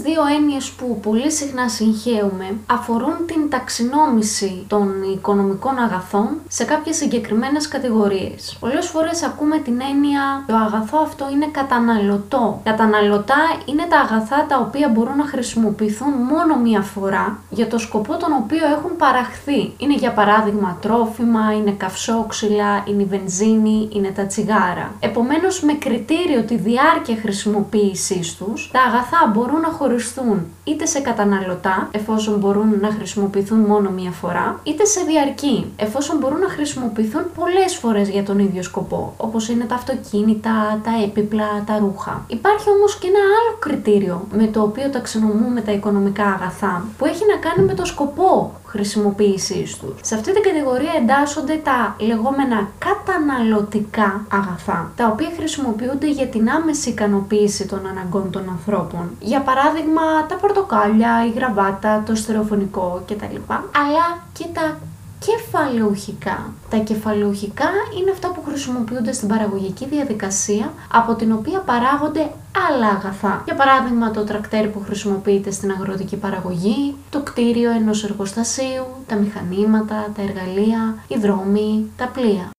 δύο έννοιες που πολύ συχνά συγχαίουμε αφορούν την ταξινόμηση των οικονομικών αγαθών σε κάποιες συγκεκριμένες κατηγορίες. Πολλές φορές ακούμε την έννοια το αγαθό αυτό είναι καταναλωτό. Καταναλωτά είναι τα αγαθά τα οποία μπορούν να χρησιμοποιηθούν μόνο μία φορά για το σκοπό τον οποίο έχουν παραχθεί. Είναι για παράδειγμα τρόφιμα, είναι καυσόξυλα, είναι η βενζίνη, είναι τα τσιγάρα. Επομένως με κριτήριο τη διάρκεια χρησιμοποίησής τους, τα αγαθά μπορούν να χωριστούν είτε σε καταναλωτά, εφόσον μπορούν να χρησιμοποιηθούν μόνο μία φορά, είτε σε διαρκή, εφόσον μπορούν να χρησιμοποιηθούν πολλές φορές για τον ίδιο σκοπό, όπως είναι τα αυτοκίνητα, τα έπιπλα, τα ρούχα. Υπάρχει όμως και ένα άλλο κριτήριο με το οποίο ταξινομούμε τα οικονομικά αγαθά, που έχει να κάνει με το σκοπό χρησιμοποίησής τους. Σε αυτή την κατηγορία εντάσσονται τα λεγόμενα καταναλωτικά αγαθά, τα οποία χρησιμοποιούνται για την άμεση ικανοποίηση των αναγκών των ανθρώπων. Για παράδειγμα, τα πορτοκάλια, η γραβάτα, το στερεοφωνικό κτλ. Αλλά και τα κεφαλαιοχικά. Τα κεφαλαιοχικά είναι αυτά που χρησιμοποιούνται στην παραγωγική διαδικασία από την οποία παράγονται άλλα αγαθά. Για παράδειγμα το τρακτέρ που χρησιμοποιείται στην αγροτική παραγωγή, το κτίριο ενός εργοστασίου, τα μηχανήματα, τα εργαλεία, οι δρόμοι, τα πλοία.